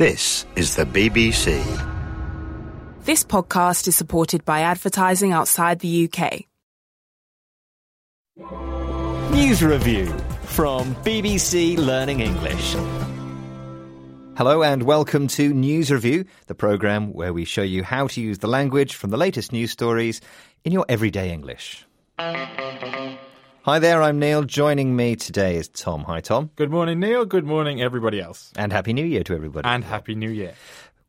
This is the BBC. This podcast is supported by advertising outside the UK. News review from BBC Learning English. Hello and welcome to News Review, the programme where we show you how to use the language from the latest news stories in your everyday English. Hi there, I'm Neil. Joining me today is Tom. Hi, Tom. Good morning, Neil. Good morning, everybody else. And Happy New Year to everybody. And Happy New Year.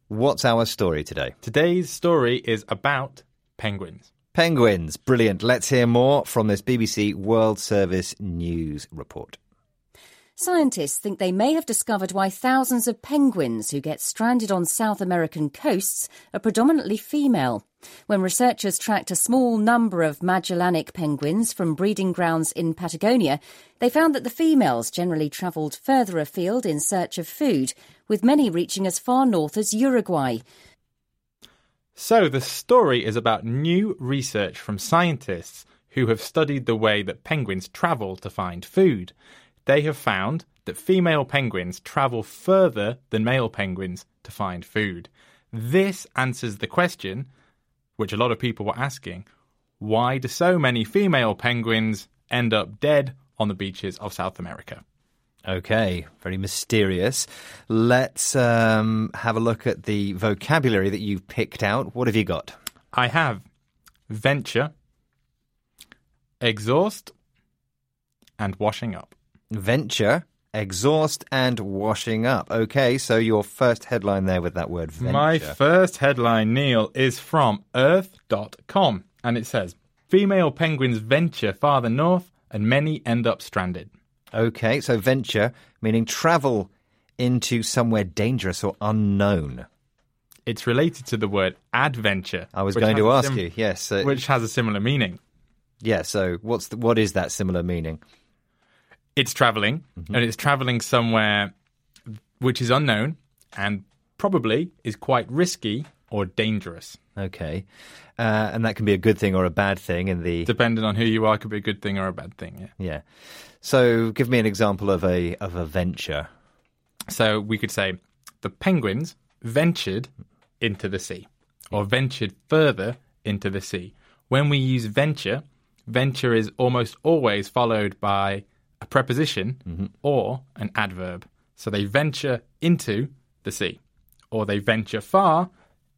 What's our story today? Today's story is about penguins. Penguins. Brilliant. Let's hear more from this BBC World Service News report. Scientists think they may have discovered why thousands of penguins who get stranded on South American coasts are predominantly female. When researchers tracked a small number of Magellanic penguins from breeding grounds in Patagonia, they found that the females generally travelled further afield in search of food, with many reaching as far north as Uruguay. So, the story is about new research from scientists who have studied the way that penguins travel to find food. They have found that female penguins travel further than male penguins to find food. This answers the question, which a lot of people were asking why do so many female penguins end up dead on the beaches of South America? Okay, very mysterious. Let's um, have a look at the vocabulary that you've picked out. What have you got? I have venture, exhaust, and washing up. Venture, exhaust, and washing up. Okay, so your first headline there with that word venture. My first headline, Neil, is from Earth.com, and it says Female penguins venture farther north, and many end up stranded. Okay, so venture meaning travel into somewhere dangerous or unknown. It's related to the word adventure. I was going to ask sim- you. Yes. uh, Which has a similar meaning. yeah. So what's the, what is that similar meaning? It's traveling, Mm-hmm. and it's traveling somewhere which is unknown and probably is quite risky or dangerous. Okay, uh, and that can be a good thing or a bad thing in the Depending on who you are, could be a good thing or a bad thing. Yeah. yeah. So give me an example of a of a venture. So we could say the penguins ventured into the sea or ventured further into the sea. When we use venture, venture is almost always followed by a preposition or an adverb. So they venture into the sea or they venture far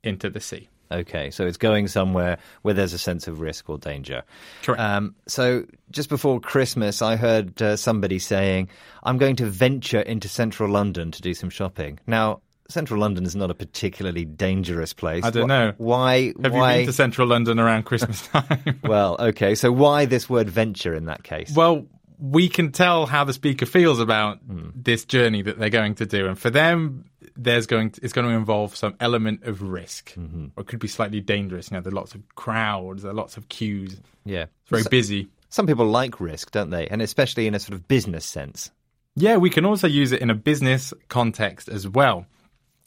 into the sea. Okay, so it's going somewhere where there's a sense of risk or danger. Correct. Um, so just before Christmas, I heard uh, somebody saying, "I'm going to venture into central London to do some shopping." Now, central London is not a particularly dangerous place. I don't know. Why? Have why? you been to central London around Christmas time? well, okay. So why this word venture in that case? Well, we can tell how the speaker feels about Hmm. this journey that they're going to do, and for them, there's going to, it's going to involve some element of risk, Mm-hmm. or it could be slightly dangerous. You know, there's lots of crowds, there are lots of queues. yeah, It's very So- busy. Some people like risk, don't they? And especially in a sort of business sense. Yeah, we can also use it in a business context as well.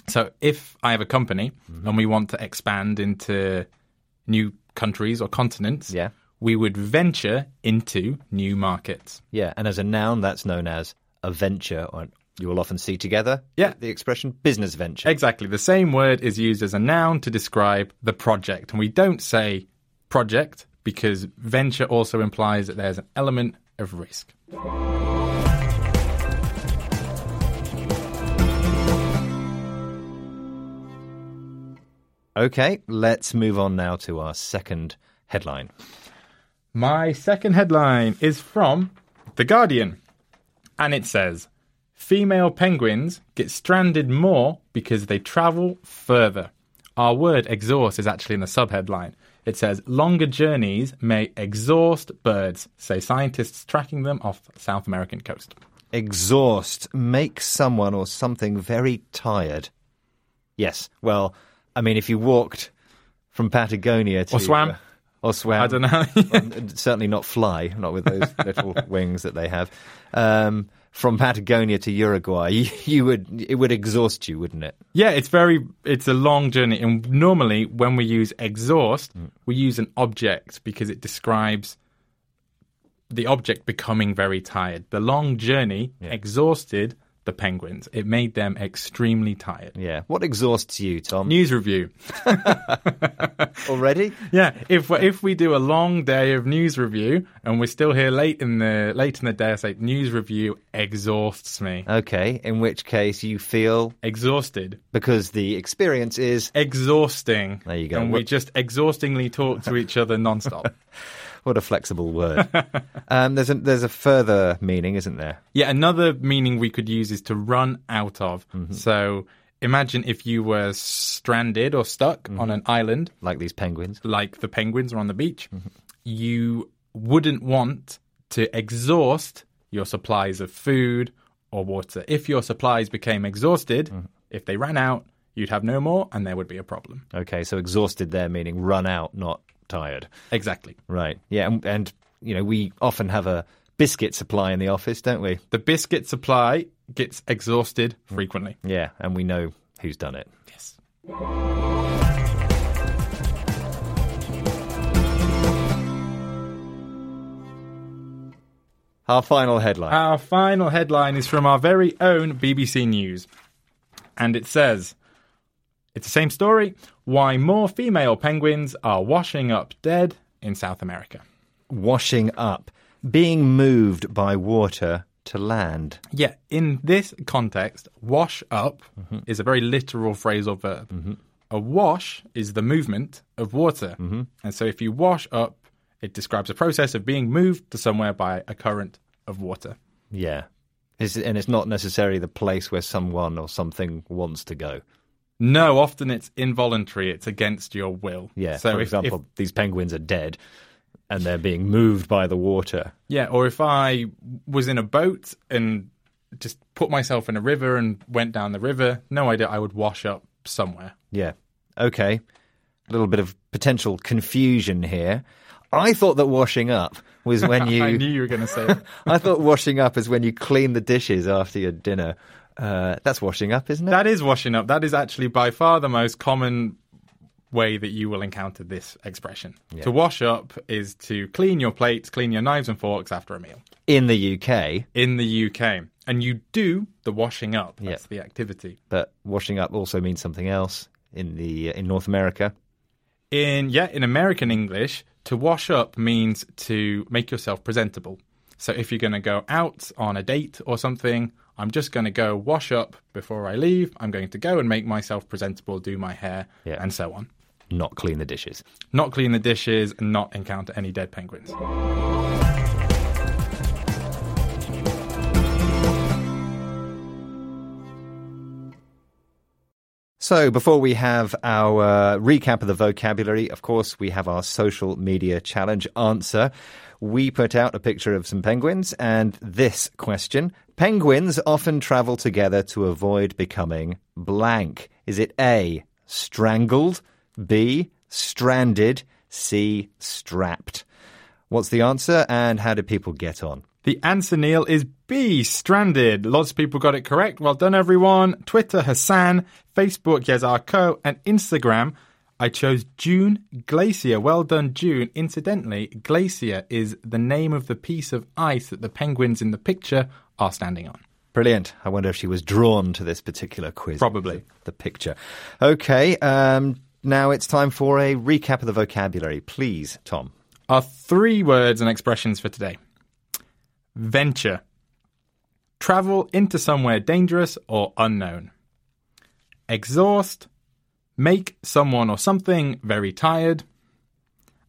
So, if I have a company Mm-hmm. and we want to expand into new countries or continents, Yeah. We would venture into new markets. Yeah, and as a noun, that's known as a venture, or you will often see together. Yeah. the expression business venture. Exactly. The same word is used as a noun to describe the project. And we don't say project because venture also implies that there's an element of risk. Okay, let's move on now to our second headline. My second headline is from The Guardian. And it says Female penguins get stranded more because they travel further. Our word exhaust is actually in the subheadline. It says longer journeys may exhaust birds, say scientists tracking them off the South American coast. Exhaust makes someone or something very tired. Yes, well, I mean, if you walked from Patagonia to. Or swam. Uh, or swam. I don't know. Certainly not fly, not with those little wings that they have. Um, from Patagonia to Uruguay, you, you would it would exhaust you, wouldn't it? Yeah, it's very it's a long journey and normally when we use exhaust, we use an object because it describes the object becoming very tired. The long journey, exhausted, the penguins. It made them extremely tired. Yeah. What exhausts you, Tom? News review. Already? Yeah, if if we do a long day of news review and we're still here late in the late in the day, I say news review exhausts me. Okay. In which case you feel Exhausted, because the experience is exhausting. There you go. And we just exhaustingly talk to each other nonstop. what a flexible word. um, there's a there's a further meaning, isn't there? Yeah, another meaning we could use is to run out of. Mm-hmm. So imagine if you were stranded or stuck Mm-hmm. on an island, Like these penguins. like the penguins are on the beach. Mm-hmm. You wouldn't want to exhaust your supplies of food or water. If your supplies became exhausted, Mm-hmm. if they ran out, you'd have no more and there would be a problem. Okay, so exhausted there meaning run out, not tired. Exactly. Right. Yeah, and, and you know we often have a biscuit supply in the office, don't we? The biscuit supply gets exhausted frequently. Mm. Yeah, and we know who's done it. Yes. Our final headline. Our final headline is from our very own BBC News. And it says it's the same story why more female penguins are washing up dead in South America. Washing up, being moved by water to land. Yeah, in this context, wash up mm-hmm. is a very literal phrasal verb. Mm-hmm. A wash is the movement of water. Mm-hmm. And so if you wash up, it describes a process of being moved to somewhere by a current of water. Yeah. It's, and it's not necessarily the place where someone or something wants to go. No, often it's involuntary, it's against your will. Yeah. So For if- example, if, these penguins are dead and they're being moved by the water. yeah, or if I was in a boat and just put myself in a river and went down the river, no idea I would wash up somewhere. Yeah. Okay. A little bit of potential confusion here. I thought that washing up was when you. I knew you were going to say. I thought washing up is when you clean the dishes after your dinner. Uh, that's washing up, isn't it? That is washing up. That is actually by far the most common way that you will encounter this expression. To wash up is to clean your plates, clean your knives and forks after a meal. In the UK, In the UK. And you do the washing up. That's Yeah. the activity. but washing up also means something else in the in North America. In yeah, in American English, to wash up means to make yourself presentable. So if you're going to go out on a date or something, I'm just going to go wash up before I leave. I'm going to go and make myself presentable, do my hair, Yeah. and so on. Not clean the dishes. Not clean the dishes and not encounter any dead penguins. So, before we have our uh, recap of the vocabulary, of course, we have our social media challenge answer. We put out a picture of some penguins and this question Penguins often travel together to avoid becoming blank. Is it A, strangled, B, stranded, C, strapped? What's the answer and how do people get on? The answer, Neil, is B, stranded. Lots of people got it correct. Well done, everyone. Twitter, Hassan. Facebook, Yazar Co. And Instagram, I chose June Glacier. Well done, June. Incidentally, Glacier is the name of the piece of ice that the penguins in the picture are standing on. Brilliant. I wonder if she was drawn to this particular quiz. Probably. The picture. Okay, um, now it's time for a recap of the vocabulary. Please, Tom. Our three words and expressions for today venture, travel into somewhere dangerous or unknown, exhaust, make someone or something very tired,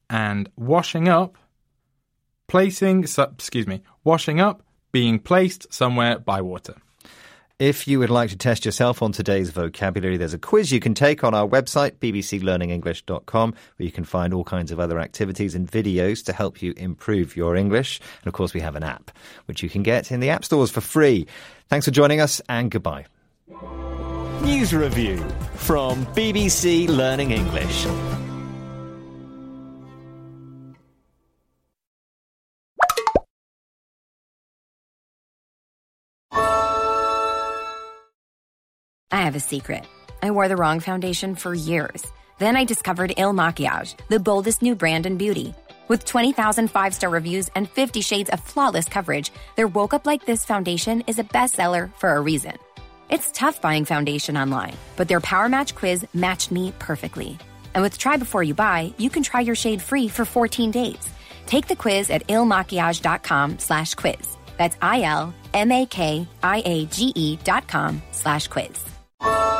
and washing up, placing, excuse me, washing up, being placed somewhere by water. If you would like to test yourself on today's vocabulary, there's a quiz you can take on our website, bbclearningenglish.com, where you can find all kinds of other activities and videos to help you improve your English. And of course, we have an app, which you can get in the app stores for free. Thanks for joining us, and goodbye. News Review from BBC Learning English. I have a secret. I wore the wrong foundation for years. Then I discovered Il Makiage, the boldest new brand in beauty. With 20,000 five star reviews and 50 shades of flawless coverage, their Woke Up Like This foundation is a bestseller for a reason. It's tough buying foundation online, but their Power Match quiz matched me perfectly. And with Try Before You Buy, you can try your shade free for 14 days. Take the quiz at ilmakiage.com slash quiz. That's I-L-M-A-K-I-A-G-E dot com slash quiz you